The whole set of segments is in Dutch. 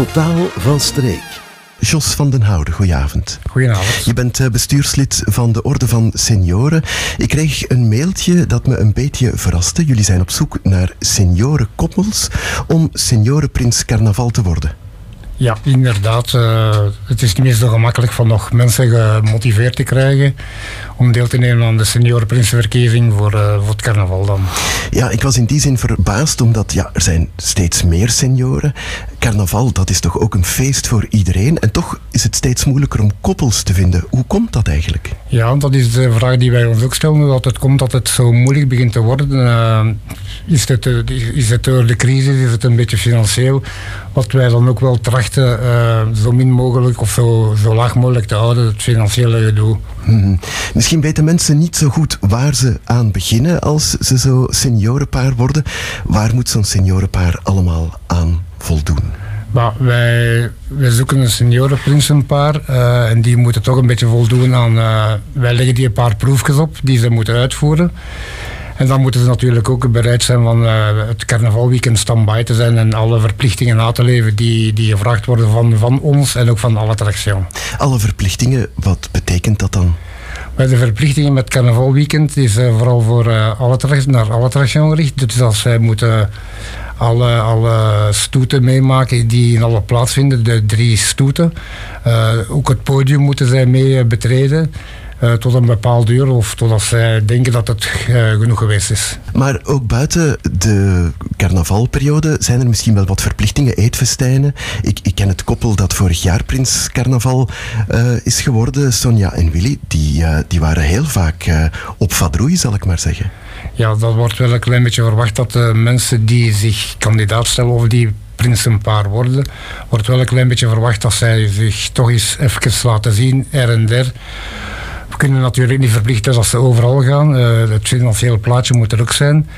Totaal van streek. Jos van den Houden, goedenavond. Goedenavond. Je bent eh, bestuurslid van de Orde van Senioren. Ik kreeg een mailtje dat me een beetje verraste. Jullie zijn op zoek naar seniorenkoppels om seniorenprins carnaval te worden. Ja, inderdaad. Uh, het is niet meer zo gemakkelijk van nog mensen gemotiveerd te krijgen om deel te nemen aan de seniorenprinsenverkiezing voor, uh, voor het carnaval dan. Ja, ik was in die zin verbaasd omdat ja, er zijn steeds meer senioren. Carnaval, dat is toch ook een feest voor iedereen en toch is het steeds moeilijker om koppels te vinden. Hoe komt dat eigenlijk? Ja, dat is de vraag die wij ons ook stellen. Dat het komt dat het zo moeilijk begint te worden. Uh, is, het, is het door de crisis, is het een beetje financieel? Wat wij dan ook wel trachten uh, zo min mogelijk of zo, zo laag mogelijk te houden, het financiële gedoe. Hmm. Misschien weten mensen niet zo goed waar ze aan beginnen als ze zo seniorenpaar worden. Waar moet zo'n seniorenpaar allemaal aan voldoen? Maar wij, wij zoeken een seniorenprinsenpaar uh, en die moeten toch een beetje voldoen aan... Uh, wij leggen die een paar proefjes op die ze moeten uitvoeren. En dan moeten ze natuurlijk ook bereid zijn van uh, het carnavalweekend stand-by te zijn en alle verplichtingen na te leven die, die gevraagd worden van, van ons en ook van alle attracties. Alle verplichtingen, wat betekent dat dan? Bij de verplichtingen met carnavalweekend is uh, vooral voor uh, alle naar alle attracties gericht. Dus als zij moeten alle, alle stoeten meemaken die in alle plaatsvinden, de drie stoeten. ook het podium moeten zij mee betreden. Uh, tot een bepaald uur of totdat zij denken dat het uh, genoeg geweest is. Maar ook buiten de carnavalperiode zijn er misschien wel wat verplichtingen, eetfestijnen. Ik, ik ken het koppel dat vorig jaar Prins Carnaval uh, is geworden, Sonja en Willy. Die, die waren heel vaak op vadroei, zal ik maar zeggen. Ja, dat wordt wel een klein beetje verwacht dat de mensen die zich kandidaat stellen of die prinsenpaar worden, wordt wel een klein beetje verwacht dat zij zich toch eens even laten zien, er en der kunnen natuurlijk niet verplichten als ze overal gaan. Uh, het financiële plaatje moet er ook zijn.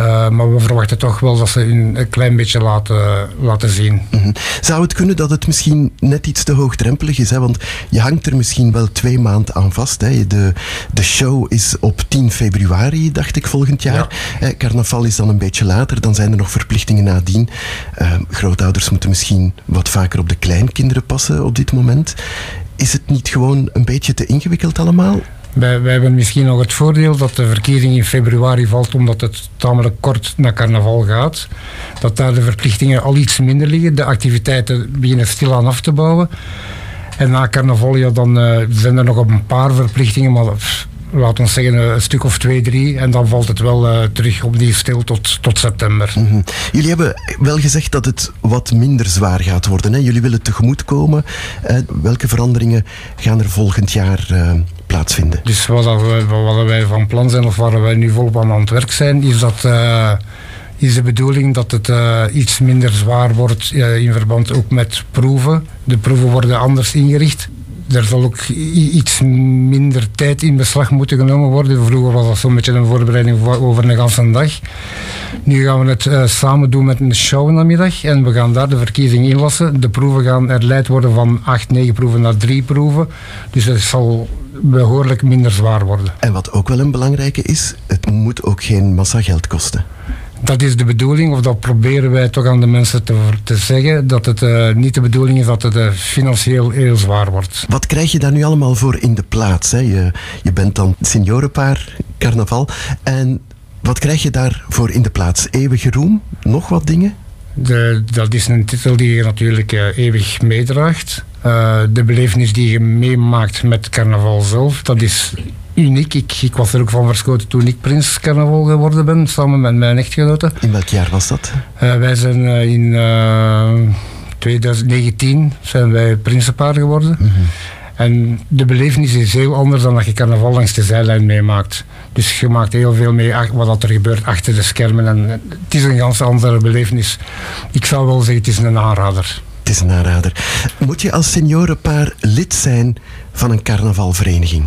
Uh, maar we verwachten toch wel dat ze een klein beetje laten, laten zien. Mm -hmm. Zou het kunnen dat het misschien net iets te hoogdrempelig is? Hè? Want je hangt er misschien wel twee maanden aan vast. Hè? De, de show is op 10 februari, dacht ik, volgend jaar. Ja. Carnaval is dan een beetje later. Dan zijn er nog verplichtingen nadien. Uh, grootouders moeten misschien wat vaker op de kleinkinderen passen op dit moment. Is het niet gewoon een beetje te ingewikkeld allemaal? Wij, wij, hebben misschien nog het voordeel dat de verkiezing in februari valt, omdat het tamelijk kort naar carnaval gaat. Dat daar de verplichtingen al iets minder liggen. De activiteiten beginnen stilaan af te bouwen. En na carnaval ja, dan, uh, zijn er nog een paar verplichtingen, maar laten we zeggen, een stuk of twee, drie. En dan valt het wel uh, terug opnieuw stil tot, tot september. Mm -hmm. Jullie hebben wel gezegd dat het wat minder zwaar gaat worden. Hè? Jullie willen tegemoetkomen. Uh, welke veranderingen gaan er volgend jaar uh, plaatsvinden? Dus wat, we, wat wij van plan zijn, of waar wij nu volop aan het werk zijn, is dat is de bedoeling dat het uh, iets minder zwaar wordt uh, in verband ook met proeven. De proeven worden anders ingericht er zal ook iets minder tijd in beslag moeten genomen worden. Vroeger was dat zo'n beetje een voorbereiding over een ganse dag. Nu gaan we het uh, samen doen met een show namiddag en we gaan daar de verkiezing inlassen. De proeven gaan erleid worden van 8, 9 proeven naar 3 proeven. Dus het zal behoorlijk minder zwaar worden. En wat ook wel een belangrijke is, het moet ook geen massa geld kosten dat is de bedoeling, of dat proberen wij toch aan de mensen te, te zeggen, dat het uh, niet de bedoeling is dat het uh, financieel heel zwaar wordt. Wat krijg je daar nu allemaal voor in de plaats? Hè? Je, je bent dan seniorenpaar, carnaval. En wat krijg je daarvoor in de plaats? Eeuwige roem? Nog wat dingen? De, dat is een titel die je natuurlijk uh, eeuwig meedraagt. de belevenis die je meemaakt met carnaval zelf, dat is uniek. Ik, ik, was er ook van verschoten toen ik prins carnaval geworden ben, samen met mijn echtgenote. In welk jaar was dat? Uh, wij zijn uh, in uh, 2019 zijn wij prinsenpaar geworden. Mm -hmm. En de belevenis is heel anders dan dat je carnaval langs de zijlijn meemaakt. Dus je maakt heel veel mee wat er gebeurt achter de schermen. En het is een ganz andere belevenis. Ik zou wel zeggen, het is een aanrader. Is een aanrader. Moet je als seniorenpaar lid zijn van een carnavalvereniging?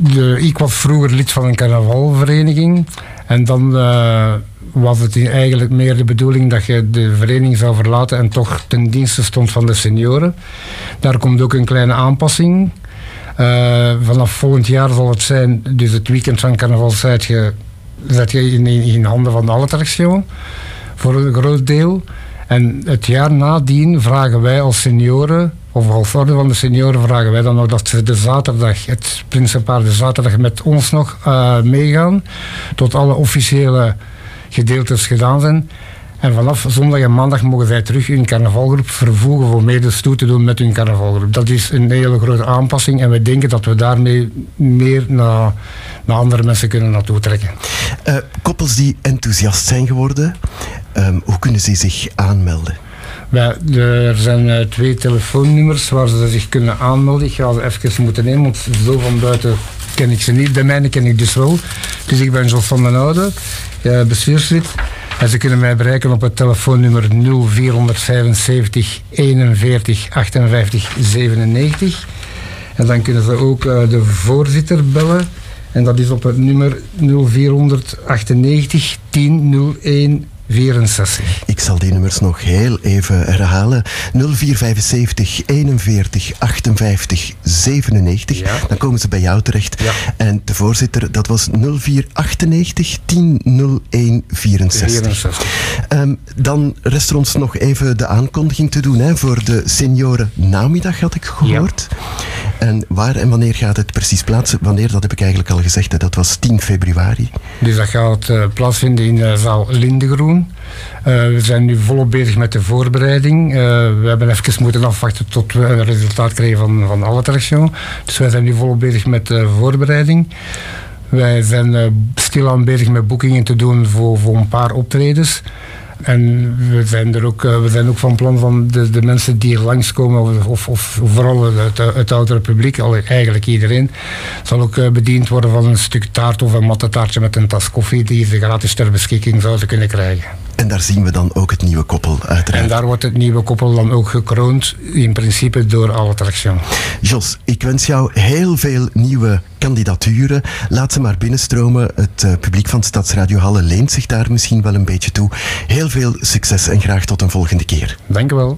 De, ik was vroeger lid van een carnavalvereniging. En dan uh, was het eigenlijk meer de bedoeling dat je de vereniging zou verlaten en toch ten dienste stond van de senioren. Daar komt ook een kleine aanpassing. Uh, vanaf volgend jaar zal het zijn, dus het weekend van carnaval zet je, je in, handen van de attractie voor een groot deel. En het jaar nadien vragen wij als senioren, of als orde van de senioren, vragen wij dan nog dat ze de zaterdag, het Prinsenpaar de zaterdag met ons nog uh, meegaan. Tot alle officiële gedeeltes gedaan zijn. En vanaf zondag en maandag mogen zij terug hun carnavalgroep vervoegen voor mee toe te doen met hun carnavalgroep. Dat is een hele grote aanpassing en we denken dat we daarmee meer naar, naar andere mensen kunnen naartoe trekken. Uh, koppels die enthousiast zijn geworden, um, hoe kunnen ze zich aanmelden? Wij, er zijn uh, twee telefoonnummers waar ze zich kunnen aanmelden. Ik ga ze even moeten nemen, want zo van buiten ken ik ze niet. De mijne ken ik dus wel. Dus ik ben Jos van den Oude, uh, bestuurslid. En ze kunnen mij bereiken op het telefoonnummer 0475 41 58 97. En dan kunnen ze ook de voorzitter bellen. En dat is op het nummer 0498 1001 64. Ik zal die nummers nog heel even herhalen. 0475 41 58 97. Ja. Dan komen ze bij jou terecht. Ja. En de voorzitter, dat was 0498 1001 64. Um, dan rest er ons nog even de aankondiging te doen hè, voor de senioren namiddag, had ik gehoord. Ja. En waar en wanneer gaat het precies plaatsen? Wanneer, dat heb ik eigenlijk al gezegd, dat was 10 februari. Dus dat gaat uh, plaatsvinden in de zaal Lindegroen. Uh, we zijn nu volop bezig met de voorbereiding. Uh, we hebben even moeten afwachten tot we een resultaat krijgen van, van alle attractions. Dus wij zijn nu volop bezig met de voorbereiding. Wij zijn stilaan bezig met boekingen te doen voor, voor een paar optredens. En we zijn, er ook, we zijn ook van plan van de, de mensen die langskomen, of, of vooral het, het oudere publiek, eigenlijk iedereen, zal ook bediend worden van een stuk taart of een mattetaartje met een tas koffie die ze gratis ter beschikking zouden kunnen krijgen. En daar zien we dan ook het nieuwe koppel uiteraard. En daar wordt het nieuwe koppel dan ook gekroond, in principe door alle attractions. Jos, ik wens jou heel veel nieuwe kandidaturen. Laat ze maar binnenstromen. Het uh, publiek van Stadsradio Halle leent zich daar misschien wel een beetje toe. Heel veel succes en graag tot een volgende keer. Dank u wel.